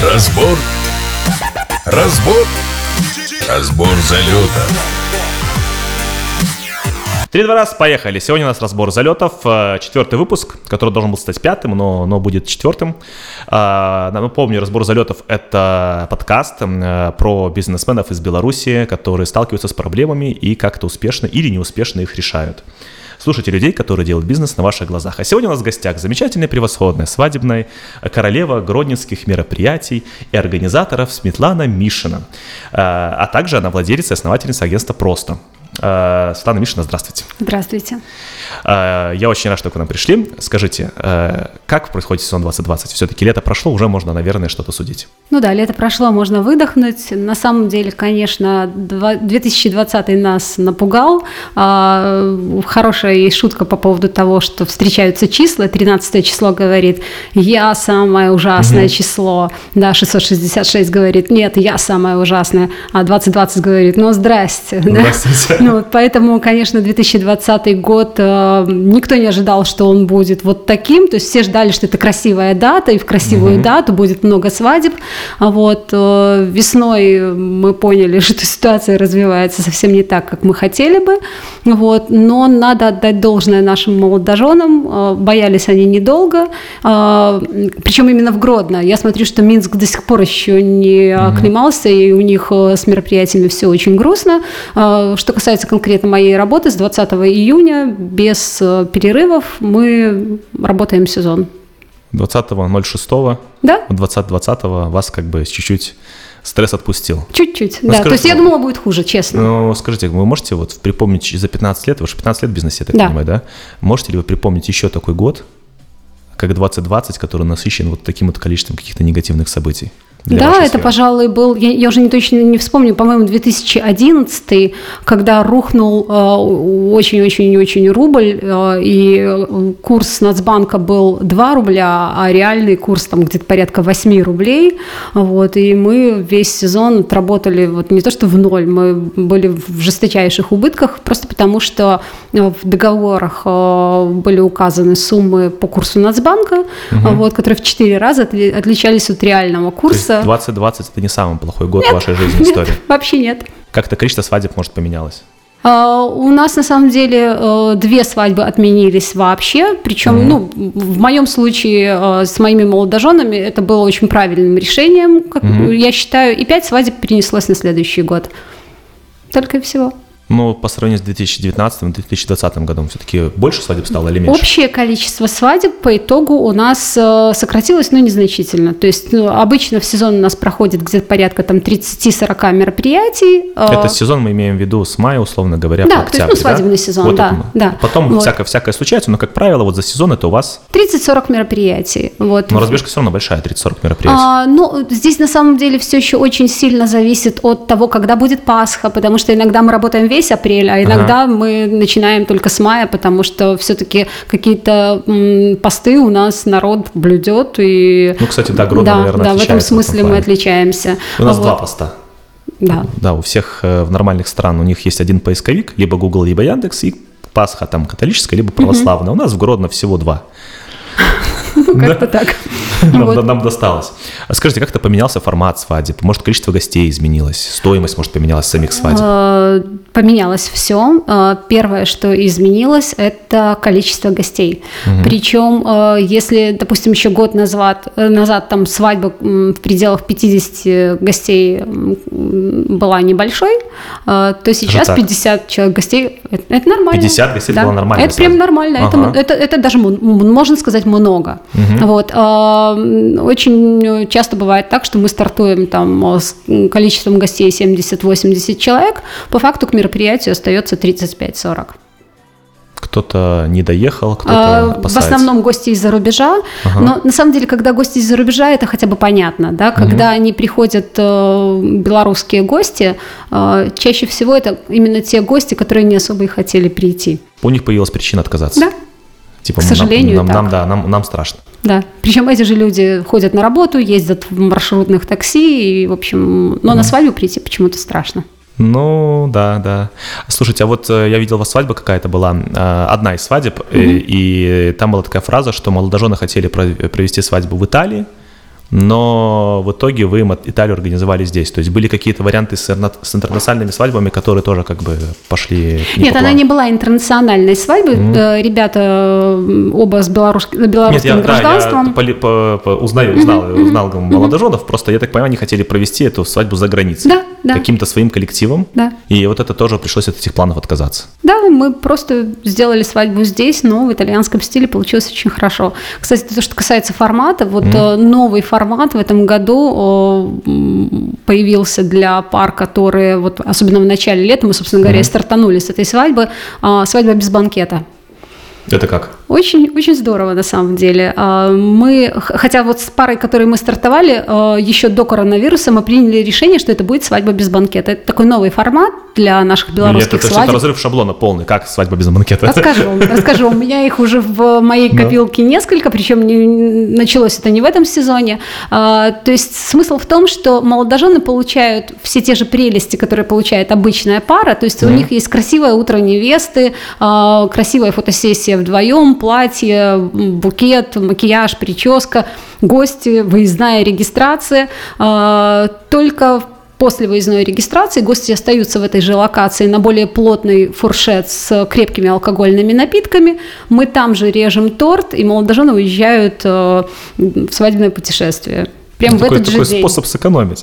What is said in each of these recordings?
Разбор. Разбор. Разбор залета. Три-два раз, поехали. Сегодня у нас разбор залетов. Э, четвертый выпуск, который должен был стать пятым, но, но будет четвертым. А, напомню, разбор залетов — это подкаст э, про бизнесменов из Беларуси, которые сталкиваются с проблемами и как-то успешно или неуспешно их решают. Слушайте людей, которые делают бизнес на ваших глазах. А сегодня у нас в гостях замечательная, превосходная, свадебная королева гродненских мероприятий и организаторов Светлана Мишина. А, а также она владелец и основательница агентства «Просто». Э, Светлана Мишина, здравствуйте. Здравствуйте. Э, я очень рад, что к нам пришли. Скажите, э, как происходит сезон 2020? Все-таки лето прошло, уже можно, наверное, что-то судить. Ну да, лето прошло, можно выдохнуть. На самом деле, конечно, 2020 нас напугал. А, хорошая есть шутка по поводу того, что встречаются числа. 13 число говорит, я самое ужасное угу. число. Да, 666 говорит, нет, я самое ужасное. А 2020 говорит, ну здрасте. Здравствуйте. Да? Ну, поэтому, конечно, 2020 год э, никто не ожидал, что он будет вот таким. То есть все ждали, что это красивая дата, и в красивую угу. дату будет много свадеб. А вот э, весной мы поняли, что ситуация развивается совсем не так, как мы хотели бы. Вот, но надо отдать должное нашим молодоженам. Э, боялись они недолго. Э, причем именно в Гродно. Я смотрю, что Минск до сих пор еще не угу. оклемался, и у них э, с мероприятиями все очень грустно. Э, что касается касается конкретно моей работы, с 20 июня без э, перерывов мы работаем сезон. 20.06. Да. 20.20 вас как бы чуть-чуть стресс отпустил. Чуть-чуть, ну, да. Скажите, То есть я думала, будет хуже, честно. Ну, скажите, вы можете вот припомнить за 15 лет, вы же 15 лет в бизнесе, я так да. понимаю, да? Можете ли вы припомнить еще такой год, как 2020, который насыщен вот таким вот количеством каких-то негативных событий? Да, это, пожалуй, был, я, я уже не точно не вспомню, по-моему, 2011, когда рухнул очень-очень-очень э, рубль, э, и курс Нацбанка был 2 рубля, а реальный курс там где-то порядка 8 рублей, вот, и мы весь сезон отработали вот не то что в ноль, мы были в жесточайших убытках, просто потому что в договорах э, были указаны суммы по курсу Нацбанка, угу. вот, которые в 4 раза отличались от реального курса. 2020 это не самый плохой год нет, в вашей жизни нет, истории? вообще нет. Как-то количество свадеб, может, поменялось? Uh, у нас на самом деле uh, две свадьбы отменились вообще, причем, mm-hmm. ну, в моем случае uh, с моими молодоженами это было очень правильным решением, как mm-hmm. я считаю, и пять свадеб перенеслось на следующий год. Только и всего. Но по сравнению с 2019-2020 годом все-таки больше свадеб стало или меньше? Общее количество свадеб по итогу у нас э, сократилось, но незначительно. То есть ну, обычно в сезон у нас проходит где-то порядка там 30-40 мероприятий. Э. Это сезон мы имеем в виду с мая, условно говоря, да, по октябрь, то есть, ну, свадебный да? сезон, вот да, да. Потом вот. всякое, всякое случается, но, как правило, вот за сезон это у вас... 30-40 мероприятий. Вот. Но разбежка все равно большая, 30-40 мероприятий. А, ну, здесь на самом деле все еще очень сильно зависит от того, когда будет Пасха, потому что иногда мы работаем весь апрель, а иногда ага. мы начинаем только с мая, потому что все-таки какие-то посты у нас народ блюдет. И... Ну, кстати, да, Гродно, да, наверное, Да, в этом смысле в мы отличаемся. У нас вот. два поста. Да. Да, у всех э, в нормальных стран у них есть один поисковик, либо Google, либо Яндекс, и Пасха там католическая, либо православная. Угу. У нас в Гродно всего два. Как-то так. Нам, досталось. А скажите, как-то поменялся формат свадеб? Может, количество гостей изменилось? Стоимость, может, поменялась самих свадеб? А, поменялось все. А, первое, что изменилось, это количество гостей. Причем, если, допустим, еще год назад, назад там свадьба в пределах 50 гостей была небольшой, то сейчас 50 человек гостей – это нормально. 50 гостей да. было нормально? Это прям нормально. Ага. Это, это, это даже, можно сказать, много. Угу. Вот очень часто бывает так, что мы стартуем там с количеством гостей 70-80 человек, по факту к мероприятию остается 35-40 кто-то не доехал, кто-то а, В основном гости из-за рубежа, ага. но на самом деле, когда гости из-за рубежа, это хотя бы понятно, да, когда угу. они приходят, э, белорусские гости, э, чаще всего это именно те гости, которые не особо и хотели прийти. У них появилась причина отказаться. Да. Типа, К сожалению, нам, нам, нам, да, нам, нам страшно. Да. Причем эти же люди ходят на работу, ездят в маршрутных такси, и, в общем, но mm. на свадьбу прийти почему-то страшно. Ну, да, да. Слушайте, а вот э, я видел, у вас свадьба какая-то была, э, одна из свадеб, mm-hmm. и, и там была такая фраза, что молодожены хотели провести свадьбу в Италии, но в итоге вы Италию организовали здесь. То есть были какие-то варианты с, интерна- с интернациональными свадьбами, которые тоже как бы пошли не Нет, по она не была интернациональной свадьбой. Э, Ребята э, оба с белорус- Нет, белорусским я, да, я гражданством. поли- по- по- узнаю, узнал, узнал молодоженов, просто, я так понимаю, они хотели провести эту свадьбу за границей. Да, да. Каким-то своим коллективом. Да. И вот это тоже пришлось от этих планов отказаться. Да, мы просто сделали свадьбу здесь, но в итальянском стиле получилось очень хорошо. Кстати, то, что касается формата, вот э, новый формат в этом году появился для пар, которые вот особенно в начале лета мы, собственно говоря, и стартанули с этой свадьбы, а, свадьба без банкета. Это как? Очень, очень здорово на самом деле. А, Мы, хотя вот с парой, которой мы стартовали, а, еще до коронавируса мы приняли решение, что это будет свадьба без банкета. Это такой новый формат для наших Нет, белорусских это, это свадеб. разрыв шаблона полный. Как свадьба без банкета? Расскажу вам, расскажу. У меня их уже в моей копилке несколько, причем началось это не в этом сезоне. А, То есть смысл в том, что молодожены получают все те же прелести, которые получает обычная пара. То есть у них есть красивое утро невесты, красивая фотосессия вдвоем, платье, букет, макияж, прическа, гости, выездная регистрация. А, Только После выездной регистрации гости остаются в этой же локации на более плотный фуршет с крепкими алкогольными напитками. Мы там же режем торт, и молодожены уезжают э, в свадебное путешествие. Прям в такой, этот такой же день. способ сэкономить.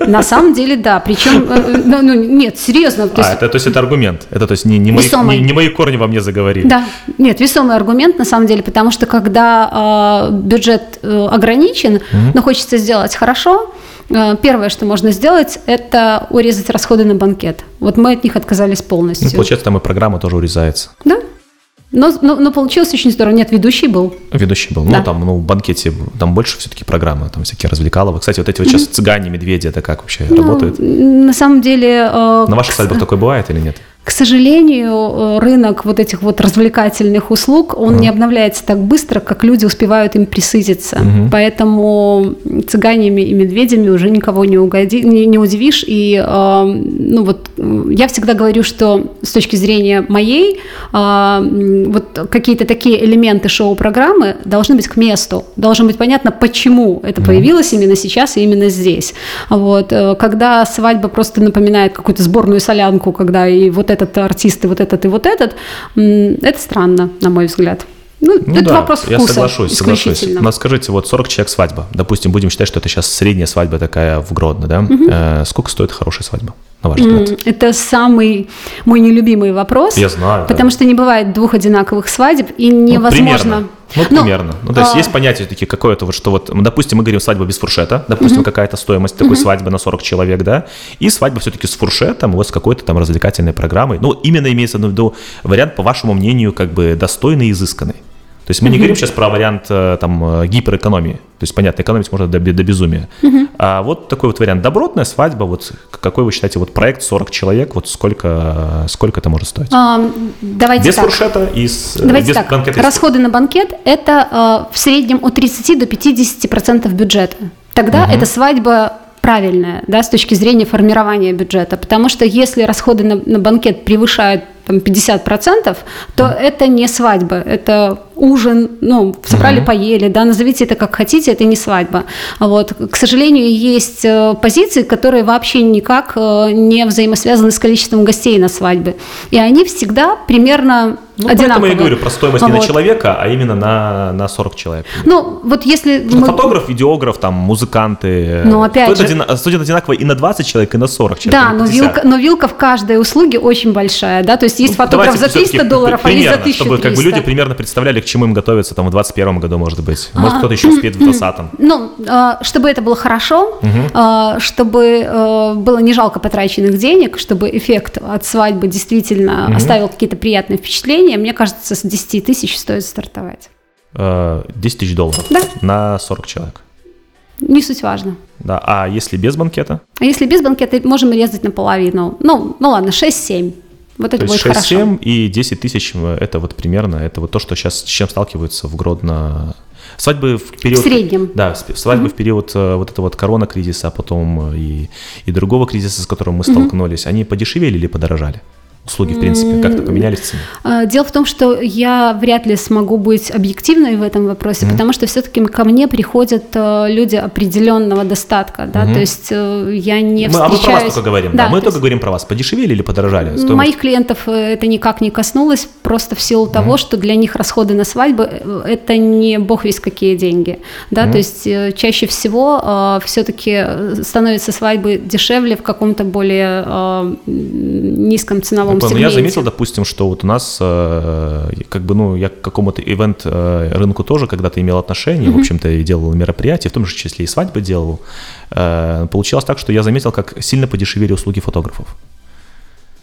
На самом деле, да. Причем, э, ну, ну, нет, серьезно. то а, есть- это, то есть это аргумент. Это то есть не, не, мои, не, не мои корни во мне заговорили. Да, нет, весомый аргумент на самом деле, потому что когда э, бюджет э, ограничен, но хочется сделать хорошо, э, первое, что можно сделать, это урезать расходы на банкет. Вот мы от них отказались Ну, полностью. получается, там и программа тоже урезается. Да. Но, но, но получилось очень здорово. Нет, ведущий был. Ведущий был. Да. Ну, там, ну, в банкете, там больше все-таки программы, там всякие развлекаловы. Кстати, вот эти вот сейчас цыгане, медведи, это как вообще? Ну, на самом деле... э, На ваших свадьбах такое бывает или нет? К сожалению, э, рынок вот этих вот развлекательных услуг, он не обновляется так быстро, как люди успевают им присытиться. Поэтому цыганями и медведями уже никого не, угоди, не, не удивишь. И э, ну вот, э, я всегда говорю, что с точки зрения моей, э, вот какие-то такие элементы шоу-программы должны быть к месту. Должно быть понятно, почему это появилось именно сейчас и именно здесь. Вот. э, Когда свадьба просто напоминает какую-то сборную солянку, когда и вот этот артист, и вот этот, и вот этот, это странно, на мой взгляд. Ну, Ну это да, вопрос я вкуса соглашусь, соглашусь. исключительно. Но скажите, вот 40 человек свадьба. Допустим, будем считать, что это сейчас средняя свадьба такая в Гродно, да? Э, сколько стоит хорошая свадьба, на ваш взгляд? Это самый мой нелюбимый вопрос. Я знаю, да. Потому что не бывает двух одинаковых свадеб, и Ну, невозможно. примерно. Ну, Ну, примерно. Ну, то есть а- есть понятие такие, какое-то вот, что вот, допустим, мы говорим свадьба без фуршета, допустим, какая-то стоимость такой свадьбы на 40 человек, да, и свадьба все-таки с фуршетом, вот с какой-то там развлекательной программой. Ну, именно имеется в виду вариант, по вашему мнению, как бы достойный и изысканный. То есть мы не говорим сейчас про вариант э, там э, гиперэкономии. То есть, понятно, экономить можно до, до безумия. А вот такой вот вариант. Добротная свадьба, вот какой вы считаете, вот проект 40 человек, вот сколько, сколько это может стоить? А, давайте без так. фуршета и с, э, Давайте без так, банкета расходы на банкет – это э, в среднем от 30 до 50% бюджета. Тогда эта свадьба правильная, да, с точки зрения формирования бюджета, потому что если расходы на, на банкет превышают там, 50%, то это не свадьба, это ужин, ну, собрали, поели, да, назовите это как хотите, это не свадьба. Вот. К сожалению, есть э, позиции, которые вообще никак э, не взаимосвязаны с количеством гостей на свадьбе. И они всегда примерно Ну, поэтому одинаковые. я говорю про стоимость не на Вот. человека, а именно на, на 40 человек. Ну, вот если... Ну, мы- Фотограф, видеограф, там, музыканты. Ну, опять стоит, же- одина- стоит одинаково и на 20 человек, и на 40 человек. Да, и но 50. вилка, но вилка в каждой услуге очень большая, да, то есть есть Ну, фотограф за 300 всё-таки долларов, а есть за примерно, 1300. Чтобы как бы люди примерно представляли, к чему им готовиться там в 21 году, может быть. Может, А, кто-то еще успеет в 20 Ну, э, чтобы это было хорошо, э, чтобы э, было не жалко потраченных денег, чтобы эффект от свадьбы действительно оставил какие-то приятные впечатления, мне кажется, с 10 тысяч стоит стартовать. Э, 10 тысяч долларов Да. на 40 человек. Не суть важно. Да. А если без банкета? А если без банкета, можем резать наполовину. Ну, ну ладно, 6-7. Вот это То будет хорошо. 6-7 и 10 тысяч э, это вот примерно, это вот то, что сейчас с чем сталкиваются в Гродно. Свадьбы в период... В среднем. Да, свадьбы в период э, вот этого вот корона-кризиса, а потом э, и, и другого кризиса, с которым мы столкнулись, они подешевели или подорожали? Услуги, в принципе, как-то поменялись цены? А, дело в том, что я вряд ли смогу быть объективной в этом вопросе, mm-hmm. потому что все-таки ко мне приходят э, люди определенного достатка, да, mm-hmm. то есть э, я не мы, встречаюсь... А мы про вас только говорим, да, да мы только есть... говорим про вас. Подешевели или подорожали? Стоимость? Моих клиентов э, это никак не коснулось, просто в силу mm-hmm. того, что для них расходы на свадьбы это не бог весь какие деньги, да, mm-hmm. то есть чаще всего все-таки становятся свадьбы дешевле в каком-то более низком ценовом таком сегменте. Я заметил, допустим, что вот у нас, э, как бы, ну, я к какому-то ивент-рынку э, тоже когда-то имел отношение, mm-hmm. в общем-то, и делал мероприятия, в том же числе и свадьбы делал. Э, получилось так, что я заметил, как сильно подешевели услуги фотографов.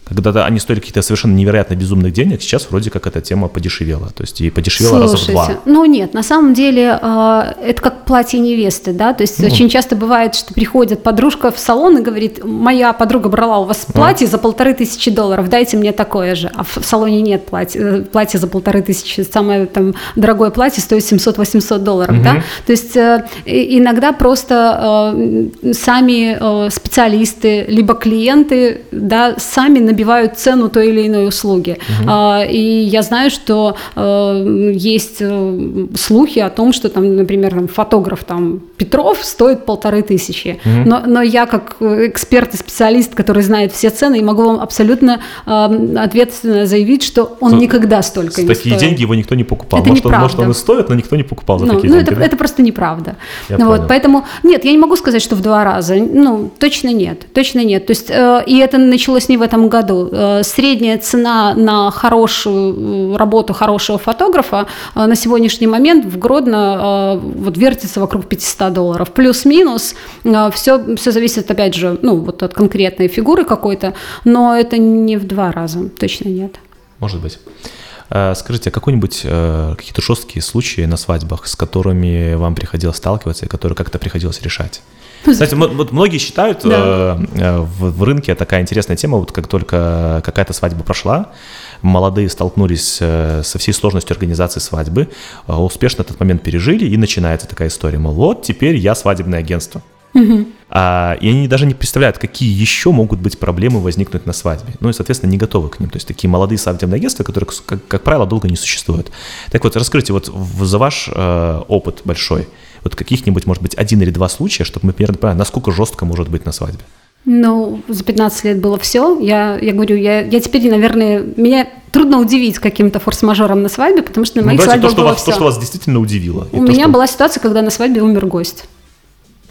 Когда-то они стоили какие-то совершенно невероятно безумных денег, сейчас вроде как эта тема подешевела. То есть и подешевела Слушайте, раза в два. Ну нет, на самом деле э, это как платье невесты, да, то есть ну. очень часто бывает, что приходит подружка в салон и говорит, моя подруга брала у вас платье а. за полторы тысячи долларов, дайте мне такое же, а в салоне нет платья, э, платье за полторы тысячи, самое там дорогое платье стоит 700-800 долларов, угу. да, то есть э, иногда просто э, сами э, специалисты, либо клиенты, да, сами набивают цену той или иной услуги. Угу. А, и я знаю, что э, есть э, слухи о том, что там, например, там, фотограф там Петров стоит полторы тысячи. Угу. Но, но я как эксперт и специалист, который знает все цены, могу вам абсолютно э, ответственно заявить, что он so, никогда столько не такие стоил. деньги его никто не покупал. Это может, он, может, он и стоит, но никто не покупал за ну, такие ну, деньги. Это, да? это просто неправда. Я вот, поэтому нет, я не могу сказать, что в два раза. Ну, точно нет. Точно нет. То есть, э, и это началось не в этом году году. Э, средняя цена на хорошую э, работу хорошего фотографа э, на сегодняшний момент в Гродно вот вертится вокруг 500 долларов. Плюс-минус, все, все зависит, опять же, ну, вот от конкретной фигуры какой-то, но это не в два раза, точно нет. Может быть. Скажите, а какой-нибудь какие-то жесткие случаи на свадьбах, с которыми вам приходилось сталкиваться и которые как-то приходилось решать? Кстати, вот многие считают, да. э, э в, в рынке такая интересная тема, вот как только какая-то свадьба прошла, молодые столкнулись э, со всей сложностью организации свадьбы, э, успешно этот момент пережили, и начинается такая история, мол, вот теперь я свадебное агентство. Угу. А, и они даже не представляют, какие еще могут быть проблемы возникнуть на свадьбе. Ну и, соответственно, не готовы к ним. То есть такие молодые свадебные агентства, которые, как, как правило, долго не существуют. Так вот, раскройте вот за ваш э, опыт большой, вот каких-нибудь, может быть, один или два случая, чтобы мы примерно понимали, насколько жестко может быть на свадьбе. Ну, за 15 лет было все. Я, я говорю, я, я теперь, наверное, меня трудно удивить каким-то форс-мажором на свадьбе, потому что на моей ну, свадьбе то, что было вас, все. То, что вас действительно удивило. У меня что... была ситуация, когда на свадьбе умер гость.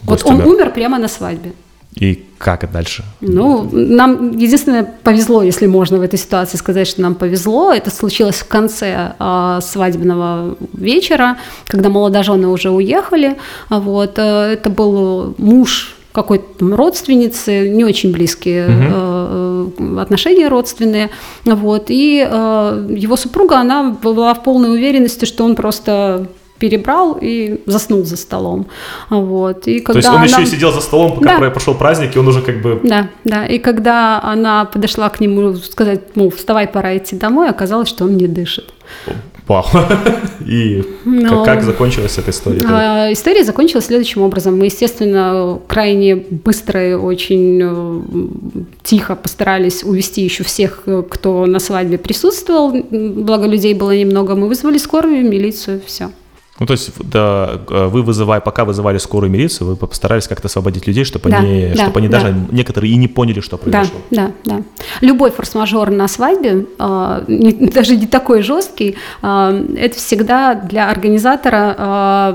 гость вот он умер прямо на свадьбе. И как дальше? Ну, нам единственное повезло, если можно в этой ситуации сказать, что нам повезло. Это случилось в конце э, свадебного вечера, когда молодожены уже уехали. Вот, э, это был муж какой-то родственницы, не очень близкие угу. э, отношения родственные, вот, и э, его супруга, она была в полной уверенности, что он просто перебрал и заснул за столом. Вот. И когда То есть он она... еще и сидел за столом, пока да. пошел праздник, и он уже как бы... Да, да. И когда она подошла к нему сказать, ну, вставай, пора идти домой, оказалось, что он не дышит. Вау. И Но... как, как закончилась эта история? А, история закончилась следующим образом. Мы, естественно, крайне быстро и очень э, тихо постарались увести еще всех, э, кто на свадьбе присутствовал. Благо людей было немного. Мы вызвали скорую, милицию, все. Ну, то есть, да, э, вы вызывая, пока вызывали скорую милицию, вы постарались как-то освободить людей, чтобы да, они, да, чтобы они да. даже некоторые и не поняли, что произошло. Да, да, да. Любой форс-мажор на свадьбе, не, даже не такой жесткий, э, это всегда для организатора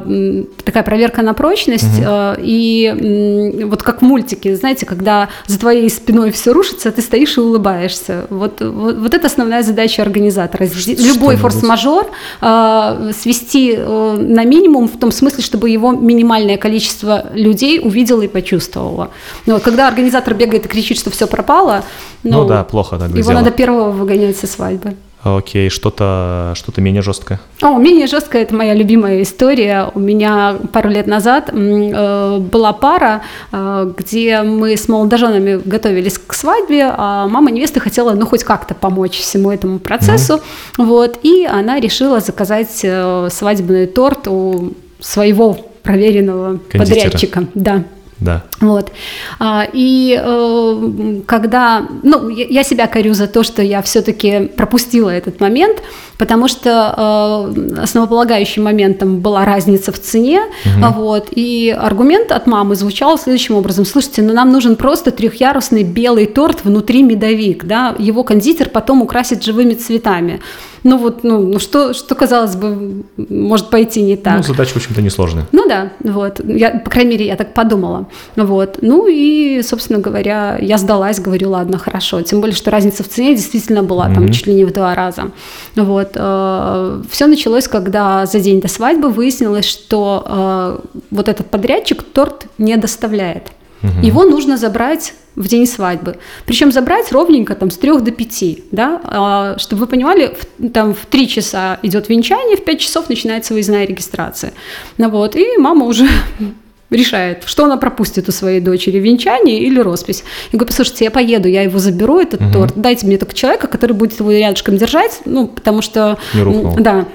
э, такая проверка на прочность. Угу. И вот как в мультике, знаете, когда за твоей спиной все рушится, ты стоишь и улыбаешься. Вот, вот, вот это основная задача организатора. Любой форс-мажор свести на минимум в том смысле, чтобы его минимальное количество людей увидело и почувствовало. Но ну, когда организатор бегает и кричит, что все пропало, ну, ну да, плохо тогда Его дело. надо первого выгонять со свадьбы. Окей, что-то что менее жесткое? О, менее жесткое – это моя любимая история. У меня пару лет назад э, была пара, э, где мы с молодоженами готовились к свадьбе, а мама невесты хотела, ну, хоть как-то помочь всему этому процессу. Mm-hmm. Вот, и она решила заказать э, свадебный торт у своего проверенного Кондитера. подрядчика. Да. Да. Вот. А, и э, когда, ну, я себя корю за то, что я все-таки пропустила этот момент, потому что э, основополагающим моментом была разница в цене, угу. вот, и аргумент от мамы звучал следующим образом, слушайте, ну нам нужен просто трехъярусный белый торт внутри медовик, да, его кондитер потом украсит живыми цветами. Ну вот, ну, ну что, что, казалось бы, может пойти не так. Ну, задача, в общем-то, несложная. Ну да, вот, я, по крайней мере, я так подумала, вот. Ну и, собственно говоря, я сдалась, говорю, ладно, хорошо, тем более, что разница в цене действительно была mm-hmm. там чуть ли не в два раза, вот. Э, все началось, когда за день до свадьбы выяснилось, что э, вот этот подрядчик торт не доставляет. Угу. Его нужно забрать в день свадьбы. Причем забрать ровненько там с 3 до 5, да, а, чтобы вы понимали, в, там в 3 часа идет венчание, в 5 часов начинается выездная регистрация. Ну вот, и мама уже решает, что она пропустит у своей дочери, венчание или роспись. Я говорю, послушайте, я поеду, я его заберу, этот угу. торт, дайте мне только человека, который будет его рядышком держать, ну, потому что... Не рухнул. Да.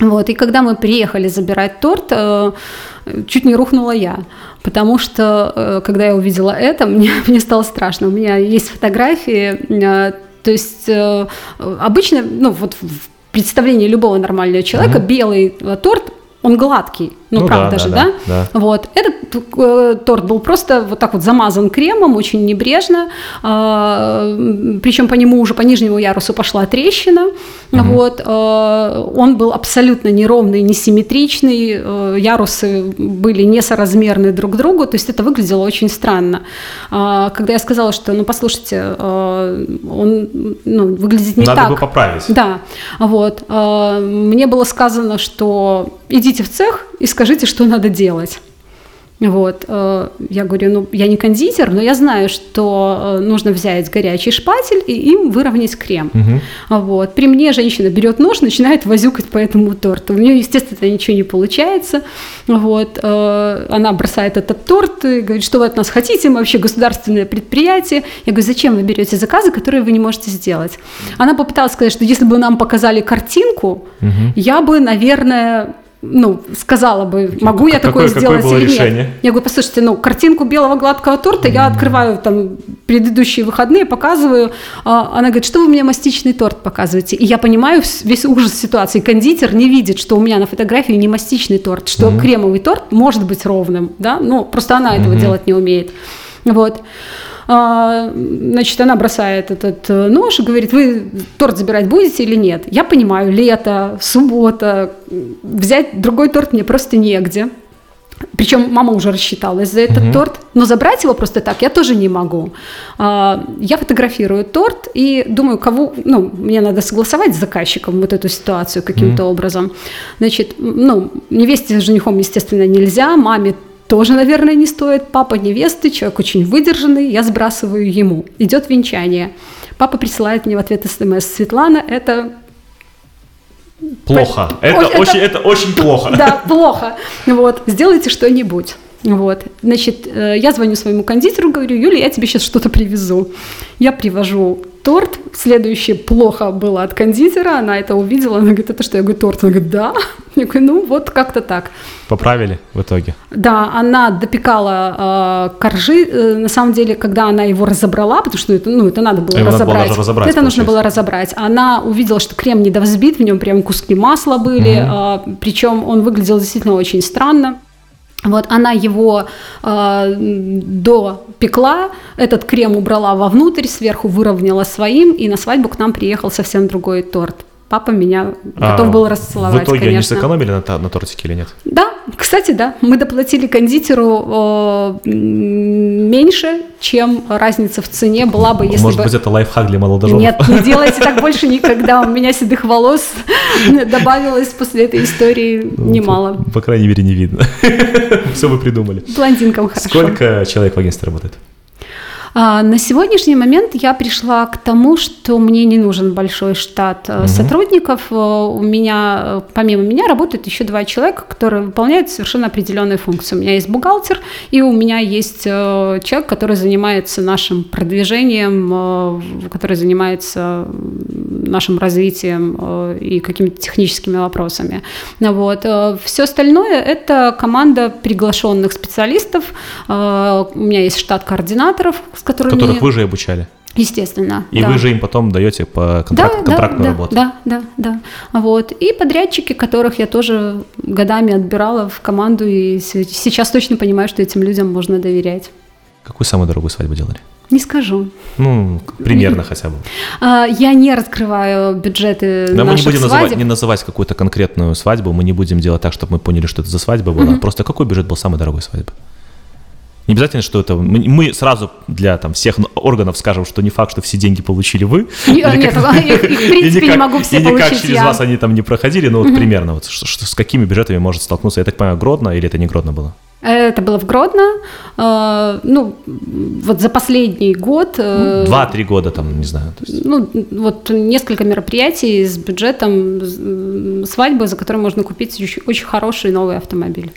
Вот, и когда мы приехали забирать торт, э, чуть не рухнула я, потому что, э, когда я увидела это, мне, мне стало страшно. У меня есть фотографии, э, то есть обычно, ну вот в представлении любого нормального человека угу. белый торт он гладкий, ну, ну правда да, же, да, да? да? Вот. Этот э, торт был просто вот так вот замазан кремом, очень небрежно, э, причем по нему уже по нижнему ярусу пошла трещина, угу. вот. Э, он был абсолютно неровный, несимметричный, э, ярусы были несоразмерны друг другу, то есть это выглядело очень странно. Э, когда я сказала, что, ну, послушайте, э, он ну, выглядит не Надо так. Надо бы поправить. Да, вот. Э, мне было сказано, что идите в цех и скажите, что надо делать. Вот, э, я говорю, ну, я не кондитер, но я знаю, что э, нужно взять горячий шпатель и им выровнять крем. Угу. Вот, при мне женщина берет нож, начинает возюкать по этому торту. У нее, естественно, ничего не получается. Вот, э, она бросает этот торт и говорит, что вы от нас хотите, мы вообще государственное предприятие. Я говорю, зачем вы берете заказы, которые вы не можете сделать? Она попыталась сказать, что если бы нам показали картинку, угу. я бы, наверное, ну, сказала бы, могу я такое сделать какое или решение? нет. Я говорю, послушайте, ну, картинку белого гладкого торта я открываю там предыдущие выходные, показываю. А она говорит, что вы мне мастичный торт показываете? И я понимаю весь ужас ситуации. Кондитер не видит, что у меня на фотографии не мастичный торт, что mm-hmm. кремовый торт может быть ровным, да, ну, просто она этого mm-hmm. делать не умеет. Вот. А, значит, она бросает этот э, нож и говорит, вы торт забирать будете или нет? Я понимаю, лето, суббота, взять другой торт мне просто негде. Причем мама уже рассчиталась за этот угу. торт, но забрать его просто так я тоже не могу. А, я фотографирую торт и думаю, кого, ну, мне надо согласовать с заказчиком вот эту ситуацию каким-то угу. образом. Значит, ну, невесте с женихом, естественно, нельзя, маме тоже, наверное, не стоит. Папа невесты, человек очень выдержанный, я сбрасываю ему. Идет венчание. Папа присылает мне в ответ смс. Светлана, это Плохо. Это, это, очень, это очень плохо. Да, плохо. Вот, сделайте что-нибудь. Вот, значит, э, я звоню своему кондитеру, говорю, Юля, я тебе сейчас что-то привезу. Я привожу торт. Следующее плохо было от кондитера. Она это увидела. Она говорит, это что? Я говорю, торт. Она говорит, да. Я говорю, ну вот как-то так. Поправили в итоге? Да, она допекала э, коржи. Э, на самом деле, когда она его разобрала, потому что это, ну, это надо было его разобрать. Надо разобрать. Это нужно было разобрать. Она увидела, что крем недовзбит, в нем прям куски масла были. Угу. Э, причем он выглядел действительно очень странно. Вот она его э, допекла, этот крем убрала вовнутрь, сверху выровняла своим, и на свадьбу к нам приехал совсем другой торт. Папа меня готов а, был расцеловать, В итоге конечно. они сэкономили на, на тортике или нет? Да, кстати, да. Мы доплатили кондитеру э, меньше, чем разница в цене была бы, если Может бы... быть, это лайфхак для молодоженов? Нет, не делайте так больше никогда. У меня седых волос добавилось после этой истории ну, немало. По крайней мере, не видно. Все вы придумали. Блондинкам хорошо. Сколько человек в агентстве работает? А, на сегодняшний момент я пришла к тому, что мне не нужен большой штат угу. сотрудников. Э, у меня, э, помимо меня, работает еще два человека, которые выполняют совершенно определенные функции. У меня есть бухгалтер, и у меня есть человек, который занимается нашим продвижением, который занимается нашим развитием э, и какими-то техническими вопросами. Вот. Все остальное – это команда приглашенных специалистов. У меня есть штат координаторов, с которыми… Которых вы же обучали? Естественно. И да. вы же им потом даете по контракт, да, контрактную да, работу. Да, да, да. Вот. И подрядчики, которых я тоже годами отбирала в команду, и сейчас точно понимаю, что этим людям можно доверять. Какую самую дорогую свадьбу делали? Не скажу. Ну, примерно хотя бы. А, я не раскрываю бюджеты Но наших мы не будем свадеб. называть, не называть какую-то конкретную свадьбу, мы не будем делать так, чтобы мы поняли, что это за свадьба была. Мгм. Просто какой бюджет был самой дорогой свадьбы? Не обязательно, что это... Мы сразу для там, всех органов скажем, что не факт, что все деньги получили вы. Нет, как- их, их, в принципе, никак- не могу все и никак получить через я. вас они там не проходили, но вот примерно, вот, что- что- с какими бюджетами может столкнуться? Я так понимаю, Гродно или это не Гродно было? Это было в Гродно. Э, Ну, вот за последний год... э, Два-три года там, не знаю. есть. Ну, вот несколько мероприятий с бюджетом свадьбы, за которые можно купить очень хороший новый автомобиль.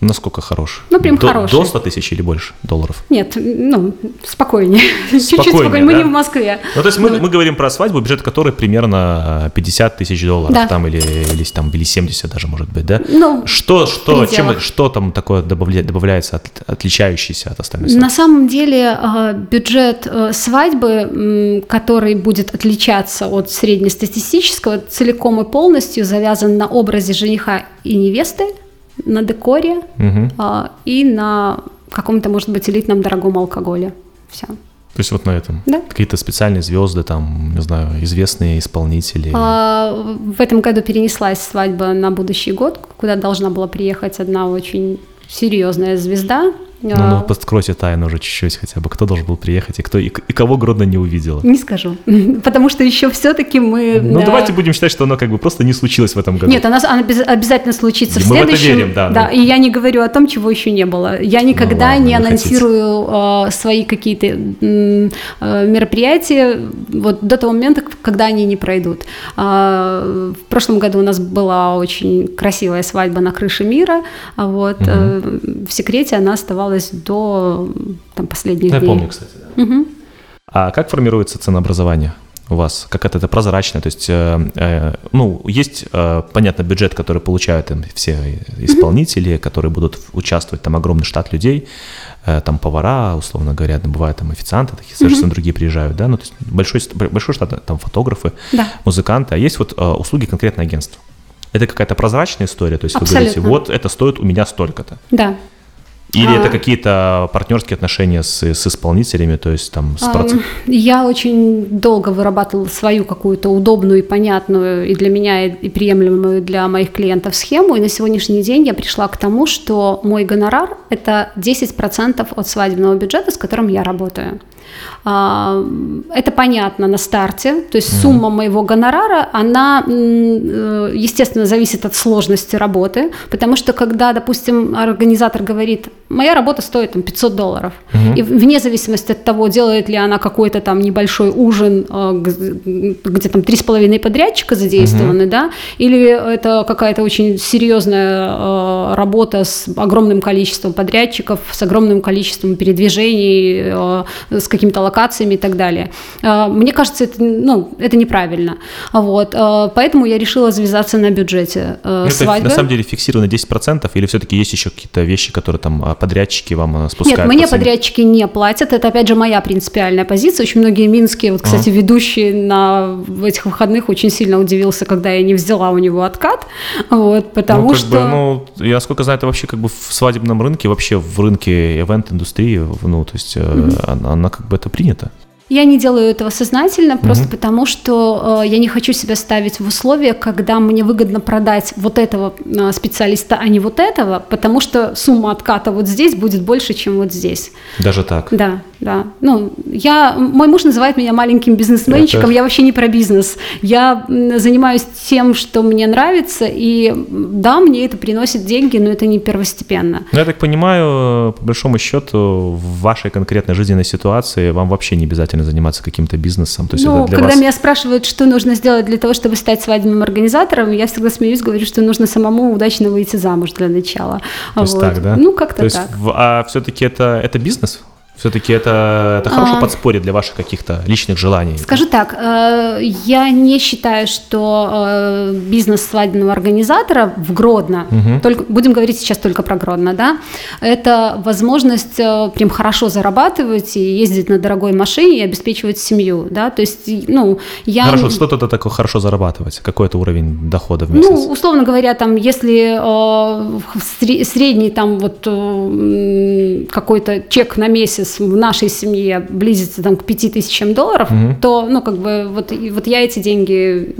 Насколько хороший? Ну, прям до, хороший. До 100 тысяч или больше долларов? Нет, ну, спокойнее. Чуть-чуть Спокойнее, спокойнее. Мы да? не в Москве. Ну, то есть мы, мы говорим про свадьбу, бюджет которой примерно э, 50 тысяч долларов, Да. там или, или, там, или 70 даже, может быть, да? Ну, Что, что, чем, что там такое добавля- добавляется, от- отличающееся от остальной свадьбы? На самом деле э, бюджет э, свадьбы, который будет отличаться от среднестатистического, целиком и полностью завязан на образе жениха и невесты, на декоре Мгм. э, и на каком-то, может быть, элитном дорогом алкоголе. Все. То есть вот на этом? Да. Какие-то специальные звезды, там, не знаю, известные исполнители? А, В этом году перенеслась свадьба на будущий год, куда должна была приехать одна очень серьезная звезда. Ну, А, ну, подкройте тайну уже чуть-чуть хотя бы. Кто должен был приехать и, кто, и, и кого Гродно не увидела? Не скажу, потому что еще все-таки мы. Ну, э, давайте будем считать, что оно как бы просто не случилось в этом году. Нет, она без- обязательно случится в Мы в это следующем. верим, да, Да, ну. и я не говорю о том, чего еще не было. Я никогда ладно, не анонсирую э, свои какие-то э, мероприятия вот до того момента, когда они не пройдут. А, в прошлом году у нас была очень красивая свадьба на крыше мира. а вот э, в секрете она оставалась до там, последних Я дней. помню, кстати. да. Мгм. А как формируется ценообразование у вас? Как это, это прозрачно? То есть, э, э, ну, есть, э, понятно, бюджет, который получают там, все исполнители, которые будут участвовать, там огромный штат людей, э, там повара, условно говоря, там бывают там официанты, такие совершенно другие приезжают, да, ну, то есть большой, большой штат, там фотографы, Да. музыканты, а есть вот э, услуги конкретно агентства. Это какая-то прозрачная история, то есть вы говорите, Абсолютно. вот это стоит у меня столько-то. Да. Или А. это какие-то партнерские отношения с, с исполнителями, то есть там с Ам, проц- Я очень долго вырабатывала свою какую-то удобную и понятную и для меня, и приемлемую для моих клиентов схему. И на сегодняшний день я пришла к тому, что мой гонорар – это 10% от свадебного бюджета, с которым я работаю. А, Это понятно на старте, то есть сумма моего гонорара, она, э, естественно, зависит от сложности работы, потому что когда, допустим, организатор говорит, моя работа стоит там, 500 долларов, и в- вне зависимости от того, делает ли она какой-то там небольшой ужин, э, где там три с половиной подрядчика задействованы, да, или это какая-то очень серьезная э, работа с огромным количеством подрядчиков, с огромным количеством передвижений, э, с какими-то локациями и так далее. Мне кажется, это, ну, это неправильно. Вот. Поэтому я решила завязаться на бюджете э, Ну, это свадьбы. на самом деле фиксировано 10%, или все-таки есть еще какие-то вещи, которые там а, подрядчики вам а, спускают? Нет, мне по цене? подрядчики не платят. Это, опять же, моя принципиальная позиция. Очень многие минские, вот, кстати, ведущие на этих выходных очень сильно удивился, когда я не взяла у него откат. Вот, потому ну, что... бы, ну, я насколько знаю, это вообще как бы в свадебном рынке, вообще в рынке ивент-индустрии, ну, то есть э, она, она как бы это принято. Я не делаю этого сознательно, просто потому что э, я не хочу себя ставить в условия, когда мне выгодно продать вот этого э, специалиста, а не вот этого, потому что сумма отката вот здесь будет больше, чем вот здесь. Даже так. Да, да. Ну, я, мой муж называет меня маленьким бизнесменчиком, Это- я вообще не про бизнес. Я занимаюсь тем, что мне нравится, и да, мне это приносит деньги, но это не первостепенно. Ну, я так понимаю, по большому счету, в вашей конкретной жизненной ситуации вам вообще не обязательно заниматься каким-то бизнесом. То есть ну, это для когда вас... меня спрашивают, что нужно сделать для того, чтобы стать свадебным организатором, я всегда смеюсь, говорю, что нужно самому удачно выйти замуж для начала. То есть Вот. так, да? Ну, как-то То есть, так. в- а все-таки это, это бизнес? Все-таки это, это хорошее а... подспорье для ваших каких-то личных желаний. Скажу так, э, я не считаю, что э, бизнес свадебного организатора в Гродно, угу. только, будем говорить сейчас только про Гродно, да, это возможность э, прям хорошо зарабатывать и ездить на дорогой машине и обеспечивать семью, да, то есть, ну, я... Хорошо, что это такое хорошо зарабатывать? Какой это уровень дохода в месяц? Ну, условно говоря, там, если э, средний там вот э, какой-то чек на месяц месяц в нашей семье близится там, к 5000 долларов, угу. то, ну, как бы, вот, вот я эти деньги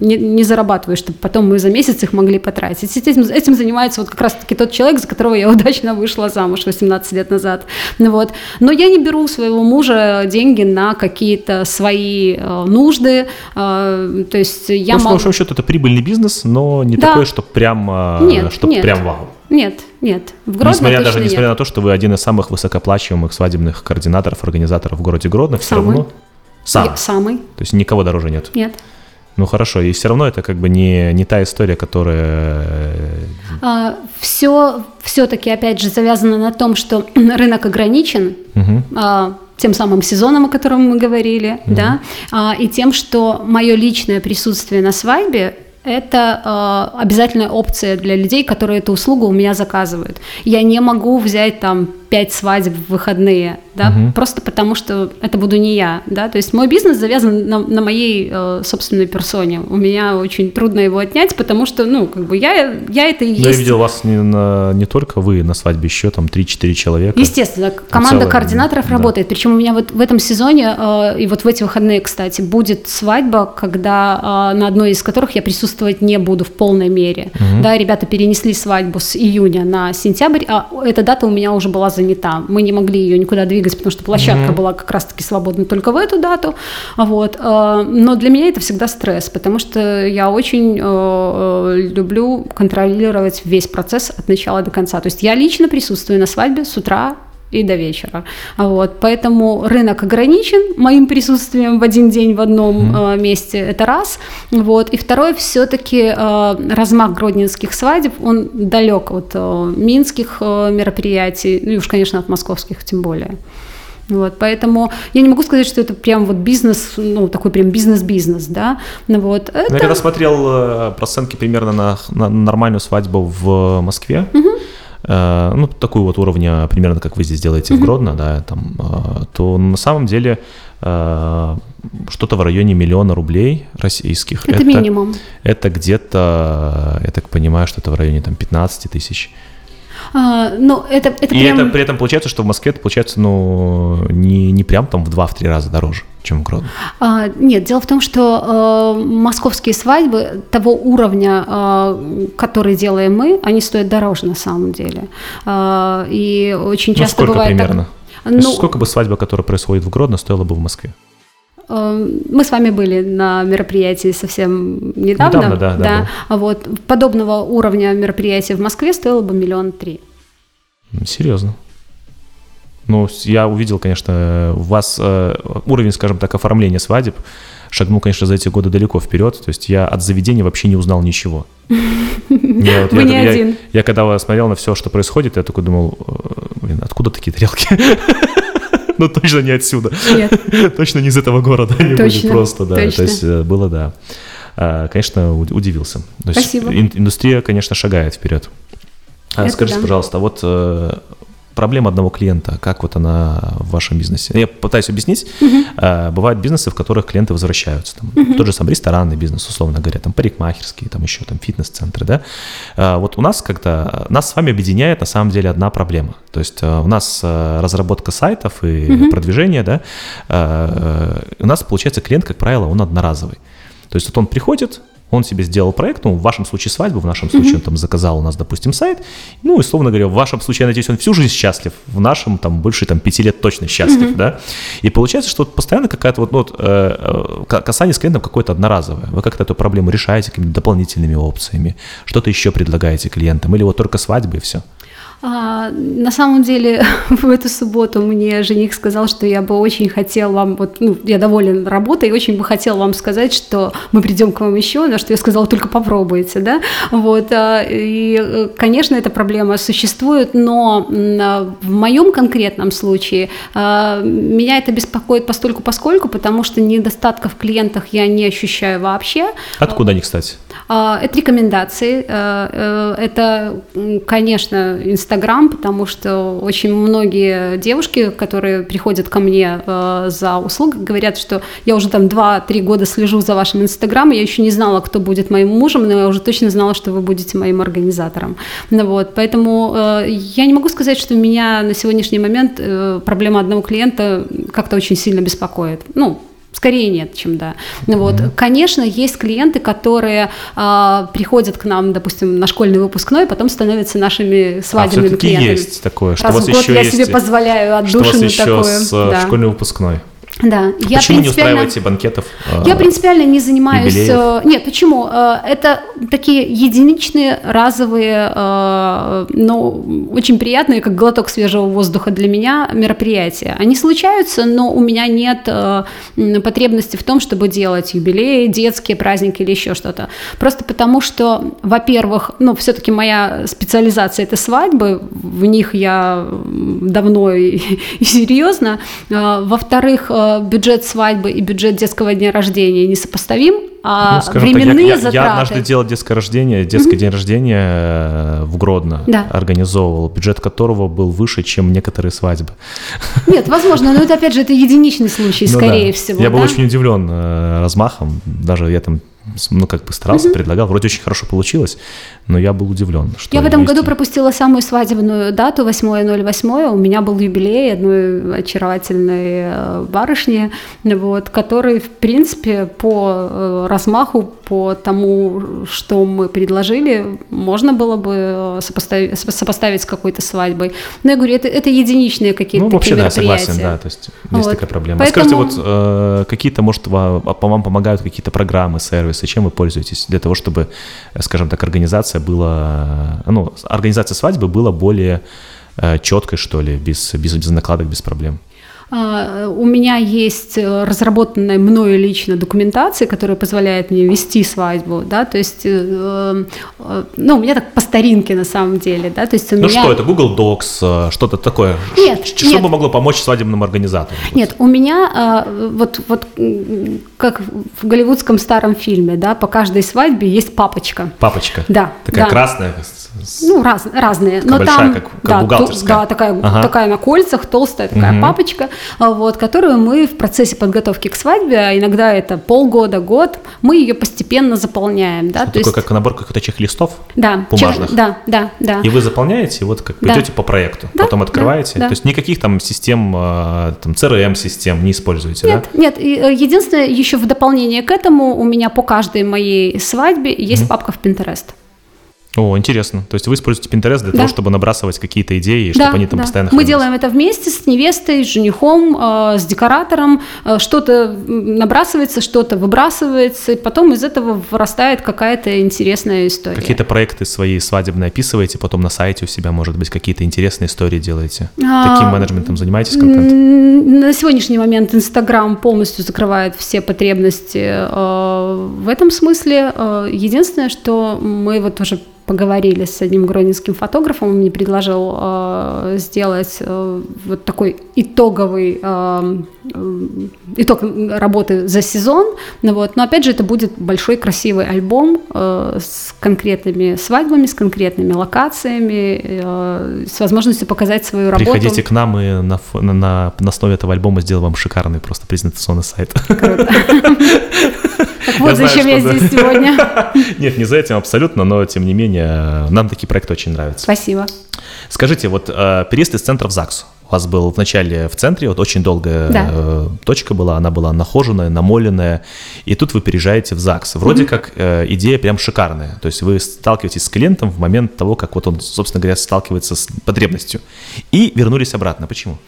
не, не зарабатываю, чтобы потом мы за месяц их могли потратить. Этим, этим занимается вот как раз-таки тот человек, за которого я удачно вышла замуж 18 лет назад. Ну, вот. Но я не беру своего мужа деньги на какие-то свои э, нужды, э, то есть я могу... По большому счету это прибыльный бизнес, но не да. такой, что прям, э, нет, чтобы нет. прям вау. Нет, нет. В Гродно несмотря даже несмотря нет. на то, что вы один из самых высокоплачиваемых свадебных координаторов, организаторов в городе Гродно, все самый. равно сам. Я, самый. То есть никого дороже нет. Нет. Ну хорошо, и все равно это как бы не, не та история, которая... А, все все-таки, опять же, завязано на том, что рынок ограничен, угу. а, тем самым сезоном, о котором мы говорили, угу. да, а, и тем, что мое личное присутствие на свадьбе это э, обязательная опция для людей, которые эту услугу у меня заказывают. Я не могу взять там пять свадеб в выходные, да, угу. просто потому что это буду не я, да, то есть мой бизнес завязан на, на моей э, собственной персоне, у меня очень трудно его отнять, потому что, ну, как бы я, я это и есть. Я видел вас не, на, не только вы на свадьбе, еще там 3-4 человека. Естественно, команда целое, координаторов да. работает, причем у меня вот в этом сезоне э, и вот в эти выходные, кстати, будет свадьба, когда э, на одной из которых я присутствовать не буду в полной мере, угу. да, ребята перенесли свадьбу с июня на сентябрь, а эта дата у меня уже была занята. Мы не могли ее никуда двигать, потому что площадка mm-hmm. была как раз-таки свободна только в эту дату. Вот. Э, но для меня это всегда стресс, потому что я очень э, люблю контролировать весь процесс от начала до конца. То есть я лично присутствую на свадьбе с утра и до вечера. Вот, поэтому рынок ограничен моим присутствием в один день в одном mm-hmm. месте, это раз. Вот, и второе, все-таки э, размах гродненских свадеб, он далек от э, минских мероприятий, ну и уж, конечно, от московских тем более. Вот, поэтому я не могу сказать, что это прям вот бизнес, ну, такой прям бизнес-бизнес, да. Ну, вот, это... Я когда смотрел э, процентки примерно на, на нормальную свадьбу в Москве, угу ну, такую вот уровня, примерно как вы здесь делаете в Гродно, да, там, э, то на самом деле э, что-то в районе миллиона рублей российских. Это, это минимум. Это где-то, я так понимаю, что это в районе там 15 тысяч. А, ну, это, это И прям... это при этом получается, что в Москве это получается, ну, не, не прям там в 2-3 раза дороже чем Гродно? А, нет, дело в том, что э, московские свадьбы того уровня, э, который делаем мы, они стоят дороже на самом деле. Э, и очень ну, часто сколько бывает примерно? Так, ну, сколько бы свадьба, которая происходит в Гродно, стоила бы в Москве? Э, мы с вами были на мероприятии совсем недавно. Недавно, да. да, да. Вот подобного уровня мероприятия в Москве стоило бы миллион три. Серьезно. Ну, я увидел, конечно, у вас э, уровень, скажем так, оформления свадеб шагнул, конечно, за эти годы далеко вперед. То есть я от заведения вообще не узнал ничего. Я, вот, Вы я, не я, один. Я, я когда смотрел на все, что происходит, я такой думал, «Э, блин, откуда такие тарелки? Ну, точно не отсюда. Нет. Точно не из этого города точно, были просто, да. Точно. То есть э, было, да. А, конечно, удивился. Спасибо. Индустрия, конечно, шагает вперед. А скажите, да. пожалуйста, вот э, проблема одного клиента, как вот она в вашем бизнесе? Я пытаюсь объяснить. Uh-huh. Бывают бизнесы, в которых клиенты возвращаются. Там, uh-huh. Тот же сам ресторанный бизнес, условно говоря, там парикмахерские, там еще там фитнес-центры, да. А, вот у нас как-то, нас с вами объединяет на самом деле одна проблема. То есть у нас разработка сайтов и uh-huh. продвижение, да, у нас получается клиент, как правило, он одноразовый. То есть вот он приходит, он себе сделал проект, ну, в вашем случае свадьбу, в нашем случае mm-hmm. он там заказал у нас, допустим, сайт. Ну, условно говоря, в вашем случае, я надеюсь, он всю жизнь счастлив, в нашем там больше там пяти лет точно счастлив, mm-hmm. да. И получается, что постоянно какая-то вот, ну, вот э, э касание с клиентом какое-то одноразовое. Вы как-то эту проблему решаете какими-то дополнительными опциями, что-то еще предлагаете клиентам, или вот только свадьбы и все. А, на самом деле, в эту субботу мне жених сказал, что я бы очень хотел вам, вот, ну, я доволен работой, и очень бы хотел вам сказать, что мы придем к вам еще, на что я сказала, только попробуйте, да, вот, а, и, конечно, эта проблема существует, но а, в моем конкретном случае а, меня это беспокоит постольку поскольку, потому что недостатков в клиентах я не ощущаю вообще. Откуда они, кстати? Это рекомендации, э, это, конечно, Инстаграм, потому что очень многие девушки, которые приходят ко мне э, за услугой, говорят, что я уже там 2-3 года слежу за вашим Инстаграмом, я еще не знала, кто будет моим мужем, но я уже точно знала, что вы будете моим организатором. Ну, вот, поэтому э, я не могу сказать, что меня на сегодняшний момент проблема одного клиента как-то очень сильно беспокоит. Ну, Скорее нет, чем да. Вот. Mm-hmm. Конечно, есть клиенты, которые а, приходят к нам, допустим, на школьный выпускной, и потом становятся нашими свадебными а, клиентами. есть такое, что Раз у вас в год еще я есть, себе позволяю отдушину что у вас еще такое. с да. школьный выпускной. Да, я почему не устраиваете банкетов? Я э, принципиально не занимаюсь. Юбилеев? Э, нет, почему? Э, это такие единичные, разовые, но очень приятные, как глоток свежего воздуха для меня мероприятия. Они случаются, но у меня нет потребности в том, чтобы делать юбилеи, детские праздники или еще что-то. Просто потому что, во-первых, ну, все-таки моя специализация это свадьбы, в них я давно и, и серьезно. Во-вторых, бюджет свадьбы и бюджет детского дня рождения несопоставим, а ну, временные так, я, затраты... Я однажды делал детское рождение, детский mm-hmm. день рождения э, в Гродно да. организовывал, бюджет которого был выше, чем некоторые свадьбы. Нет, возможно, но это опять же это единичный случай, ну, скорее да. всего. Я да? был очень удивлен э, размахом, даже я там ну, как бы старался, mm-hmm. предлагал, вроде очень хорошо получилось, но я был удивлен. Что я в этом есть... году пропустила самую свадебную дату, 8.08, у меня был юбилей одной очаровательной э, барышни, вот, который, в принципе, по э, размаху, по тому, что мы предложили, можно было бы э, сопоставить, сопоставить с какой-то свадьбой. Но я говорю, это, это единичные какие-то ну, вообще, да, согласен, да, то есть есть вот. такая проблема. Поэтому... Скажите, вот э, какие-то, может, вам, вам помогают какие-то программы, сервисы, чем вы пользуетесь для того, чтобы, скажем так, организация была, ну, организация свадьбы была более э, четкой, что ли, без, без, без накладок, без проблем? А, у меня есть э, разработанная мною лично документация, которая позволяет мне вести свадьбу, да, то есть, э, э, ну, у меня так по старинке на самом деле, да, то есть у ну меня... что, это Google Docs, что-то такое? Нет, Что нет. бы могло помочь свадебному организатору? Нет, у меня а, вот, вот как в голливудском старом фильме, да, по каждой свадьбе есть папочка. Папочка? Да. Такая да. красная, ну, раз, разные. Такая но большая, там, как, как да, бухгалтерская. да, такая, ага. такая на кольцах, толстая такая угу. папочка, вот, которую мы в процессе подготовки к свадьбе, а иногда это полгода, год, мы ее постепенно заполняем. Да? Что То такое, есть... как набор каких-то чек-листов да, бумажных? Чек... Да, да, да. И вы заполняете, вот как да. идете по проекту, да, потом открываете. Да, да. То есть никаких там систем, а, там CRM-систем не используете, нет, да? Нет, э, единственное, еще в дополнение к этому у меня по каждой моей свадьбе есть mm папка в Pinterest. О, интересно. То есть вы используете Pinterest для да. того, чтобы набрасывать какие-то идеи, да, чтобы они там да. постоянно Мы делаем это вместе с невестой, с женихом, э, с декоратором. Э, что-то набрасывается, что-то выбрасывается, и потом из этого вырастает какая-то интересная история. Какие-то проекты свои свадебные описываете, потом на сайте у себя, может быть, какие-то интересные истории делаете? А, Таким менеджментом занимаетесь контент? На сегодняшний момент Инстаграм полностью закрывает все потребности э, в этом смысле. Э, единственное, что мы вот уже поговорили с одним гронинским фотографом, он мне предложил э, сделать э, вот такой итоговый э, э, итог работы за сезон, ну вот, но опять же это будет большой красивый альбом э, с конкретными свадьбами, с конкретными локациями, э, с возможностью показать свою работу. Приходите к нам и на, на, на, на основе этого альбома сделаем вам шикарный просто презентационный сайт. Круто. Так вот, зачем я здесь сегодня. Нет, не за этим абсолютно, но тем не менее, нам такие проекты очень нравятся. Спасибо. Скажите, вот э, переезд из центра в ЗАГС, У вас был вначале в центре, вот очень долгая Да. э, точка была, она была нахоженная, намоленная, и тут вы переезжаете в ЗАГС. Вроде как э, идея прям шикарная, то есть вы сталкиваетесь с клиентом в момент того, как вот он, собственно говоря, сталкивается с потребностью, и вернулись обратно. Почему?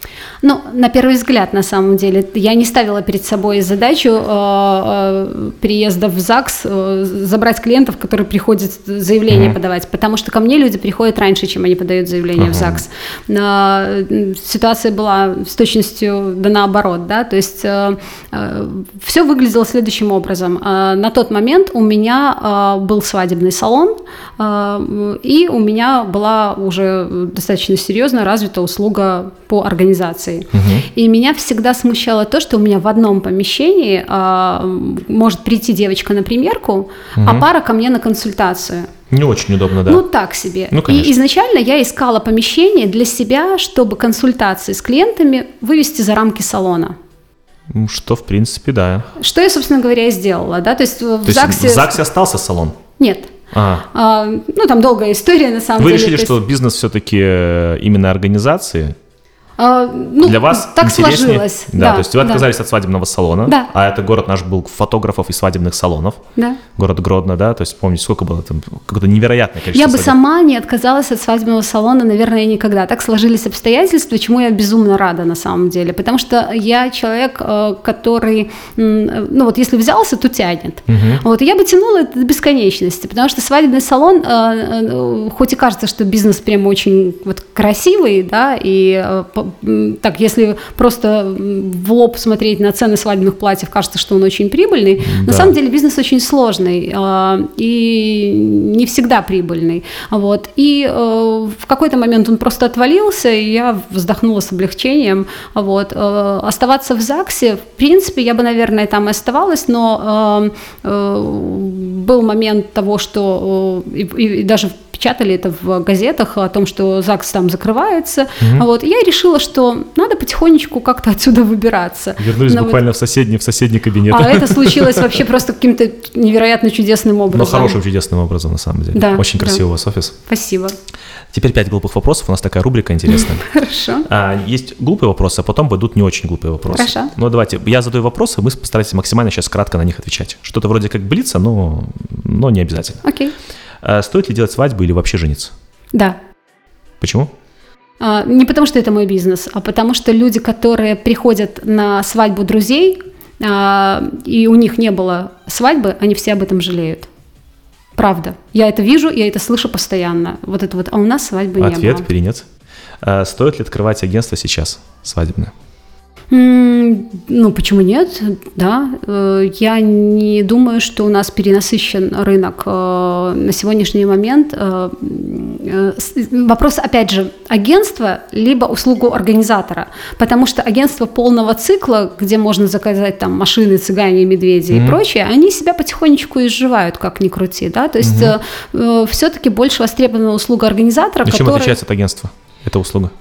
Ну, на первый взгляд, на самом деле, я не ставила перед собой задачу э, э, приезда в ЗАГС э, забрать клиентов, которые приходят заявление подавать, потому что ко мне люди приходят раньше, чем они подают заявление в ЗАГС. Э, ситуация была с точностью да наоборот, да, то есть все выглядело следующим образом. Э, на тот момент у меня э, был свадебный салон, э, и у меня была уже достаточно серьезно развита услуга по организации. И меня всегда смущало то, что у меня в одном помещении э, может прийти девочка на примерку, а пара ко мне на консультацию. Не очень удобно, да. Ну, так себе. Ну, конечно. и изначально я искала помещение для себя, чтобы консультации с клиентами вывести за рамки салона. Что, в принципе, да. Что я, собственно говоря, и сделала, да, то есть в То есть ЗАГСе... в ЗАГСе остался салон? Нет. Ага. А, ну, там долгая история, на самом Вы деле. решили, то есть, что бизнес все-таки именно организации а, ну, для вас так интереснее? сложилось. Да, то есть вы да, отказались от свадебного салона, Да. а это город наш был фотографов и свадебных салонов. Да. Город Гродно, да, то есть помните, сколько было там, какое-то невероятное количество Я бы свадеб. сама не отказалась от свадебного салона, наверное, никогда. Так сложились обстоятельства, чему я безумно рада на самом деле. Потому что я человек, э, который, м, ну вот если взялся, то тянет. Вот, и я бы тянула это до бесконечности, потому что свадебный салон, э, э, хоть и кажется, что бизнес прям очень вот красивый, да, и так, если просто в лоб смотреть на цены свадебных платьев, кажется, что он очень прибыльный. На Да. самом деле бизнес очень сложный э, и не всегда прибыльный. Вот. И э, в какой-то момент он просто отвалился, и я вздохнула с облегчением. Вот. Э, Оставаться в ЗАГСе, в принципе, я бы, наверное, там и оставалась, но э, был момент того, что и, и- даже печатали это в газетах о том, что ЗАГС там закрывается. Вот. И я решила, что надо потихонечку как-то отсюда выбираться. Вернулись Ну, вот. буквально в соседний, в соседний кабинет. А это случилось вообще просто каким-то невероятно чудесным Но образом. хорошим, чудесным образом, на самом деле. Да, Очень да. красивый у вас офис. Спасибо. Теперь пять глупых вопросов. У нас такая рубрика интересная. Хорошо. А, есть глупые вопросы, а потом пойдут не очень глупые вопросы. Хорошо. Ну, давайте, я задаю вопросы, мы постараемся максимально сейчас кратко на них отвечать. Что-то вроде как блица, но, но не обязательно. Окей. А, стоит ли делать свадьбу или вообще жениться? Да. Почему? А, Не потому, что это мой бизнес, а потому что люди, которые приходят на свадьбу друзей, а, и у них не было свадьбы, они все об этом жалеют. Правда. Я это вижу, я это слышу постоянно. Вот это вот, а у нас свадьбы не Ответ было. или нет? А, стоит ли открывать агентство сейчас свадебное? Ну, почему нет? Да. Э, Я не думаю, что у нас перенасыщен рынок э, на сегодняшний момент. Э, Вопрос, опять же, агентство либо услугу организатора. Потому что агентство полного цикла, где можно заказать там машины, цыгане, медведи и прочее, они себя потихонечку изживают, как ни крути. Да? То есть все-таки больше востребована услуга организатора, И чем который- отличается от агентства? эта услуга?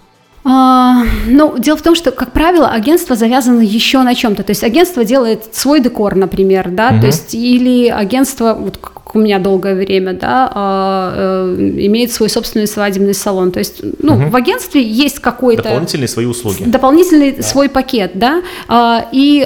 А, ну, дело в том, что, как правило, агентство завязано еще на чем-то. То есть агентство делает свой декор, например, да, Мгм. то есть или агентство, вот как у меня долгое время, да, а, э, имеет свой собственный свадебный салон. То есть, ну, Мгм. в агентстве есть какой-то Дополнительные свои услуги. дополнительный свой пакет, да, А, и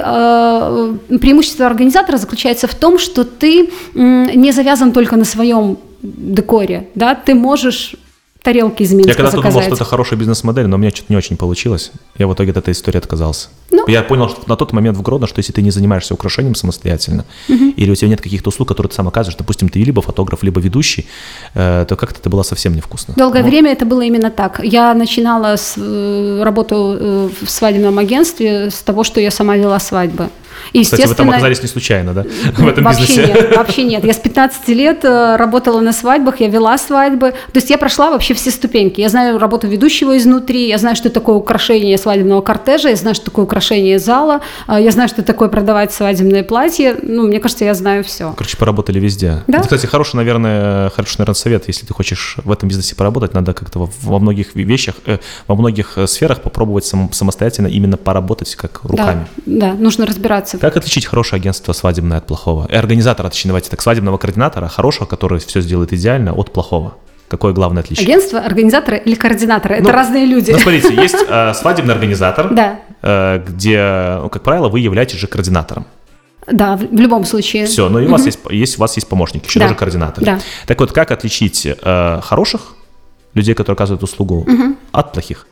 преимущество организатора заключается в том, что ты не завязан только на своем декоре, да, ты можешь тарелки из Минска Я когда-то думал, что это хорошая бизнес-модель, но у меня что-то не очень получилось. Я в итоге от этой истории отказался. Ну. Я понял что на тот момент в Гродно, что если ты не занимаешься украшением самостоятельно, или у тебя нет каких-то услуг, которые ты сам оказываешь, допустим, ты либо фотограф, либо ведущий, э, то как-то это было совсем невкусно. Долгое Ну, время это было именно так. Я начинала с, э, работу э, в свадебном агентстве с того, что я сама вела свадьбы. И, Кстати, вы там оказались не случайно, да, в этом вообще бизнесе? нет, вообще нет. Я с 15 лет э, работала на свадьбах, я вела свадьбы. То есть я прошла вообще все ступеньки. Я знаю работу ведущего изнутри, я знаю, что такое украшение свадебного кортежа, я знаю, что такое украшение зала, э, я знаю, что такое продавать свадебное платье. Ну, мне кажется, я знаю все. Короче, поработали везде. Да. Это, кстати, хороший, наверное, хороший, наверное, совет. Если ты хочешь в этом бизнесе поработать, надо как-то во, многих вещах, во многих э, сферах попробовать сам- самостоятельно именно поработать как руками. Да, да, нужно разбираться. Как отличить хорошее агентство свадебное от плохого? И организатора, точнее, давайте так, свадебного координатора, хорошего, который все сделает идеально, от плохого. Какое главное отличие? Агентство, организаторы или координаторы? Это Ну, разные люди. Ну, смотрите, есть э, свадебный организатор, Да. э, где, ну, как правило, вы являетесь же координатором. Да, в в любом случае. Все, ну и у вас есть, есть, у вас есть помощник, еще Да. даже координатор. Да. Так вот, как отличить э, хороших людей, которые оказывают услугу, от плохих?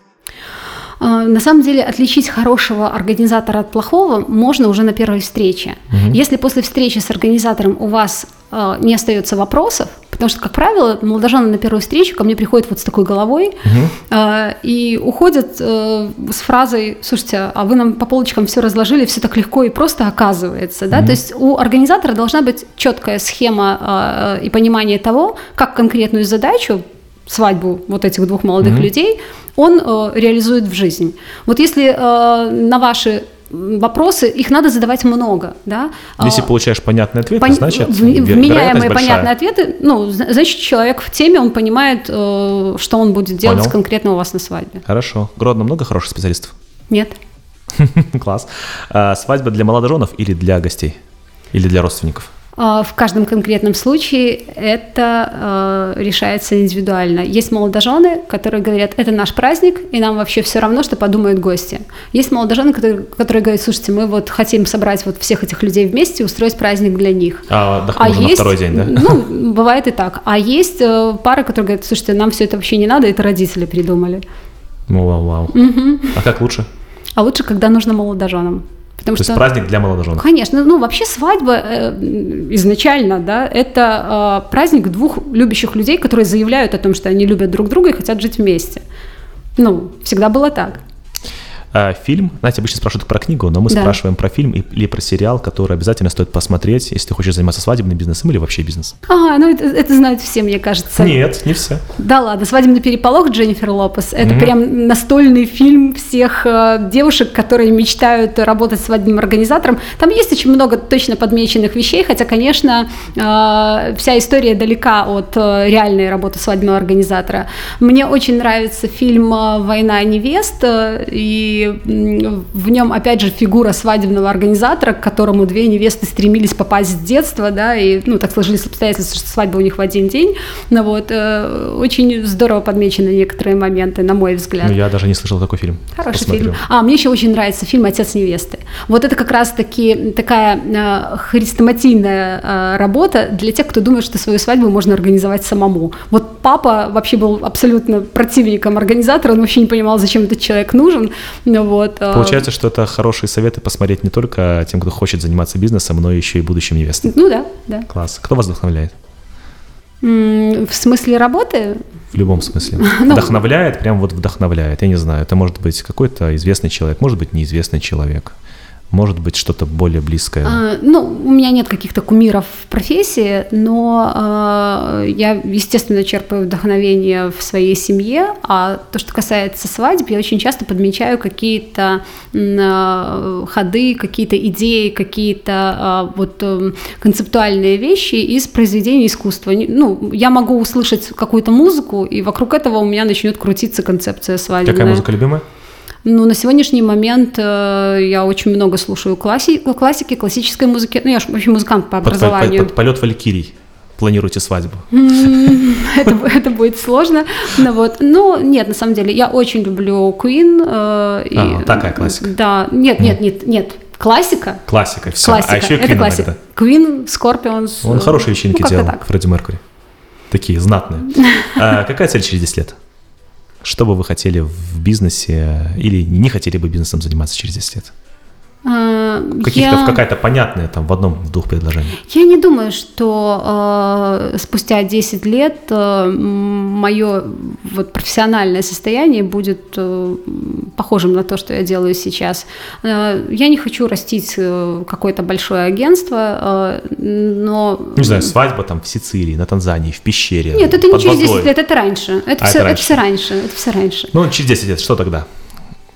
А, На самом деле отличить хорошего организатора от плохого можно уже на первой встрече. Если после встречи с организатором у вас а, не остается вопросов, потому что, как правило, молодожены на первую встречу ко мне приходят вот с такой головой а, и уходят э, с фразой, слушайте, а вы нам по полочкам все разложили, все так легко и просто оказывается, да, то есть у организатора должна быть четкая схема и понимание того, как конкретную задачу свадьбу вот этих двух молодых людей, он э, реализует в жизнь. Вот если э, на ваши вопросы, их надо задавать много, да. Если А, получаешь понятный ответ, пон- значит, вменяемые понятные ответы, ну, зна- значит, человек в теме, он понимает, э, что он будет делать Понял. конкретно у вас на свадьбе. Хорошо. Гродно много хороших специалистов? Нет? Класс. А, свадьба для молодоженов или для гостей? Или для родственников? А, В каждом конкретном случае это э, решается индивидуально. Есть молодожены, которые говорят, это наш праздник, и нам вообще все равно, что подумают гости. Есть молодожены, которые, которые говорят, слушайте, мы вот хотим собрать вот всех этих людей вместе и устроить праздник для них. А отдохнем уже на второй день, да? Ну, бывает и так. А есть э, пары, которые говорят, слушайте, нам все это вообще не надо, это родители придумали. Ну, вау, вау. А как лучше? А лучше, когда нужно молодоженам. Потому То что есть праздник для молодоженов. Конечно, ну вообще свадьба э, изначально, да, это э, праздник двух любящих людей, которые заявляют о том, что они любят друг друга и хотят жить вместе. Ну, всегда было так. А, фильм, знаете, обычно спрашивают про книгу, но мы Да. спрашиваем про фильм и- или про сериал, который обязательно стоит посмотреть, если ты хочешь заниматься свадебным бизнесом или вообще бизнесом. А, ну это, это знают все, мне кажется. Нет, не все. Да ладно, «Свадебный переполох» Дженнифер Лопес. Это прям настольный фильм всех э, девушек, которые мечтают работать свадебным организатором. Там есть очень много точно подмеченных вещей, хотя, конечно, э, вся история далека от э, реальной работы свадебного организатора. Мне очень нравится фильм э, «Война невест», э, и в нем, опять же, фигура свадебного организатора, к которому две невесты стремились попасть с детства, да, и, ну, так сложились обстоятельства, что свадьба у них в один день. Ну вот, э, очень здорово подмечены некоторые моменты, на мой взгляд. Ну, я даже не слышал такой фильм. Хороший Посмотрю. фильм. А, мне еще очень нравится фильм «Отец невесты». Вот это как раз-таки такая э, хрестоматийная э, работа для тех, кто думает, что свою свадьбу можно организовать самому. Вот папа вообще был абсолютно противником организатора, он вообще не понимал, зачем этот человек нужен. Ну, вот, э, Получается, что это хорошие советы посмотреть не только тем, кто хочет заниматься бизнесом, но еще и будущим невестам. Ну да, да. Класс. Кто вас вдохновляет? В смысле работы? В любом смысле. Ну. Вдохновляет, прям вот вдохновляет. Я не знаю, это может быть какой-то известный человек, может быть неизвестный человек, может быть что-то более близкое. А, Ну, у меня нет каких-то кумиров в профессии, но а, я, естественно, черпаю вдохновение в своей семье, а то, что касается свадеб, я очень часто подмечаю какие-то а, ходы, какие-то идеи, какие-то а, вот эм, концептуальные вещи из произведений искусства. Ну, я могу услышать какую-то музыку, и вокруг этого у меня начнет крутиться концепция свадебная. Какая музыка любимая? Ну, на сегодняшний момент э, я очень много слушаю класси- классики, классической музыки. Ну, я же вообще музыкант по Под, под- образованию. под полет Валькирий. Планируете свадьбу? это, это будет сложно. Ну, вот. Но нет, на самом деле, я очень люблю Queen. э, и- А, такая классика. Да, нет, нет, нет, нет. Классика. Классика, все. Классика. А еще и это Queen классика. иногда. Queen, Scorpions. Он э, хорошие вечеринки ну, делал, так. Фредди Меркури. Такие знатные. А какая цель через 10 лет? Что бы вы хотели в бизнесе или не хотели бы бизнесом заниматься через 10 лет? А, Каких-то, я- какая-то понятная там в одном, в двух предложениях. Я не думаю, что э, спустя 10 лет мое вот, профессиональное состояние будет э, похожим на то, что я делаю сейчас. Э, я не хочу растить э, какое-то большое агентство, э, но... Не знаю, свадьба там в Сицилии, на Танзании, в пещере. Нет, это не через 10 водой. лет, это раньше. Это, А, все, это это, раньше. все раньше. Это все раньше. Ну, через 10 лет, что тогда?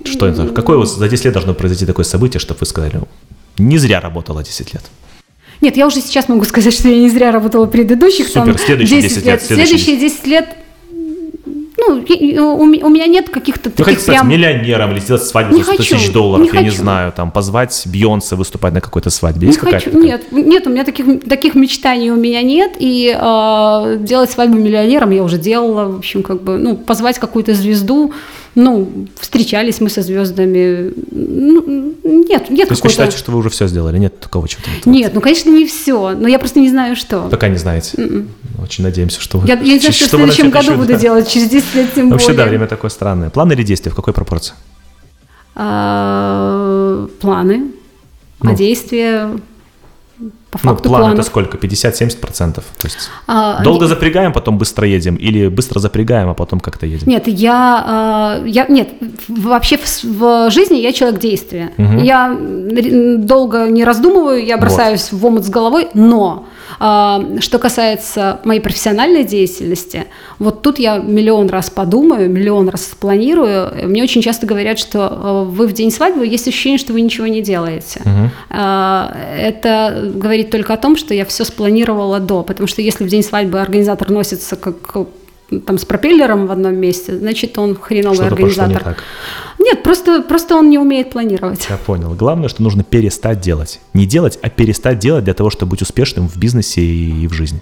Что это? Какое вот за 10 лет должно произойти такое событие, чтобы вы сказали, «Ну, не зря работала 10 лет? Нет, я уже сейчас могу сказать, что я не зря работала предыдущих Супер, там следующие 10 лет, следующие Следующие 10 лет, ну, и у, у меня нет каких-то хотите таких стать прям... миллионером или сделать свадьбу Не за 100 хочу, тысяч долларов, не я не хочу. знаю, там, позвать Бейонсе выступать на какой-то свадьбе? Не Есть какая-то хочу, такая? нет, нет, у меня таких, таких мечтаний у меня нет, и э, делать свадьбу миллионером я уже делала, в общем, как бы, ну, позвать какую-то звезду, ну, встречались мы со звездами, ну, нет, нет То есть вы считаете, что вы уже все сделали? Нет такого чего-то? Нет, ну, конечно, не все, но я просто не знаю, что. Пока не знаете. Очень надеемся, что вы... Я, я не знаю, что в вы следующем году еще, буду да. делать, через 10 лет тем Вообще, да, более. время такое странное. Планы или действия? В какой пропорции? А, планы, Ну. а действия по Ну, факту план планов. это сколько? 50-70%? То есть А, долго запрягаем, потом быстро едем? Или быстро запрягаем, а потом как-то едем? Нет, я, а, я нет, вообще в, в жизни я человек действия. Мгм. Я долго не раздумываю, я бросаюсь в омут с головой, но что касается моей профессиональной деятельности, вот тут я миллион раз подумаю, миллион раз спланирую. Мне очень часто говорят, что а, вы в день свадьбы есть ощущение, что вы ничего не делаете. А, Это говорит только о том, что я все спланировала до, потому что если в день свадьбы организатор носится как э, там с пропеллером в одном месте, значит он хреновый Что-то пошло не организатор. так. Нет, просто, просто он не умеет планировать. Я понял. Главное, что нужно перестать делать. Не делать, а перестать делать для того, чтобы быть успешным в бизнесе и в жизни.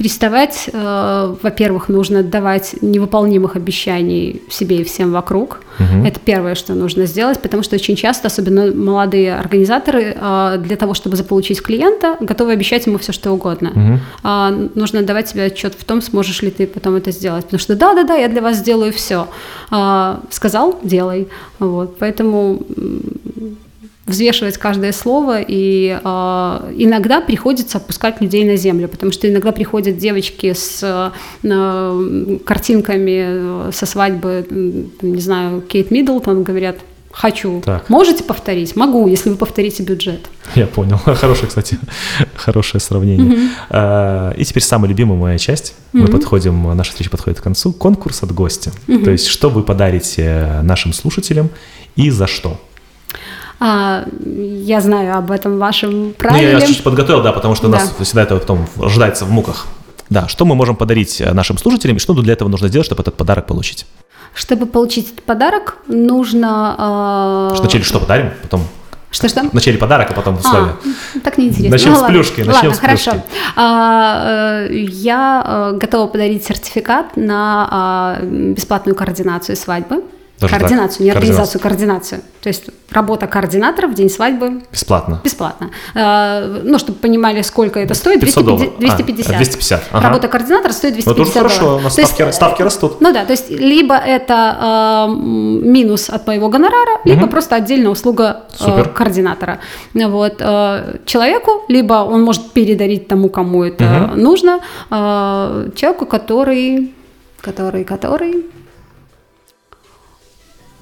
Переставать, э, во-первых, нужно давать невыполнимых обещаний себе и всем вокруг. Мгм. Это первое, что нужно сделать, потому что очень часто, особенно молодые организаторы, э, для того, чтобы заполучить клиента, готовы обещать ему все, что угодно. Мгм. А, нужно давать себе отчет в том, сможешь ли ты потом это сделать. Потому что да, да, да, я для вас сделаю все. сказал, делай. Вот. Поэтому взвешивать каждое слово, и а, иногда приходится опускать людей на землю, потому что иногда приходят девочки с э, картинками э, со свадьбы, не знаю, Кейт Миддлтон, говорят, хочу. Так. Можете повторить? Могу, если вы повторите бюджет. Я понял. Хорошее, кстати, хорошее сравнение. А, И теперь самая любимая моя часть. Мы подходим, наша встреча подходит к концу. Конкурс от гостя. То есть, что вы подарите нашим слушателям и за что? А, я знаю об этом вашем Ну, я, правиле. я чуть подготовил, да, потому что у нас Да. всегда это потом ожидается в муках. Да, что мы можем подарить э, нашим слушателям, и что для этого нужно сделать, чтобы этот подарок получить? Чтобы получить этот подарок, нужно... а, Вначале что подарим, потом Что-что? вначале подарок, а потом условия. А, так неинтересно. Начнем Ну, с ладно. плюшки, начнем Ладно, с хорошо. плюшки. А, э, я э, готова подарить сертификат на а, бесплатную координацию свадьбы. Даже так? координацию, не Координацию. организацию, координацию. То есть работа координатора в день свадьбы Бесплатно. бесплатно. А, Ну, чтобы понимали, сколько это стоит, 500 долларов. 250. А, 250, ага. Работа координатора стоит Ну, 250 это уже хорошо, долларов. у нас То есть, ставки, ставки растут. ну да, то есть либо это э, минус от моего гонорара, либо просто отдельная услуга э, Супер. координатора. Вот, э, человеку, либо он может передарить тому, кому это нужно, э, человеку, который, который, который.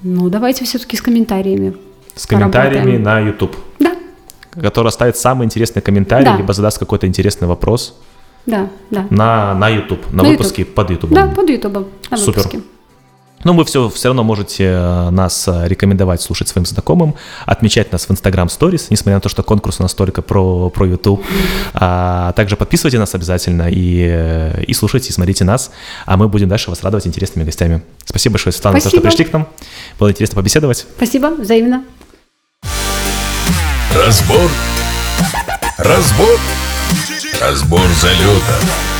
Ну, давайте все-таки с комментариями. С комментариями на YouTube, Да, который оставит самый интересный комментарий, Да. либо задаст какой-то интересный вопрос да, да. на, на YouTube, на, На выпуске под YouTube. Да, под Ютубом на Супер. выпуске. Но вы все, все равно можете э, нас э, рекомендовать слушать своим знакомым, отмечать нас в Instagram Stories, несмотря на то, что конкурс у нас только про, про YouTube. А также подписывайте нас обязательно и, э, и слушайте, и смотрите нас, а мы будем дальше вас радовать интересными гостями. Спасибо большое, Светлана, за то, что Спасибо. пришли к нам. Было интересно побеседовать. Спасибо, взаимно. Разбор. Разбор. Разбор залета.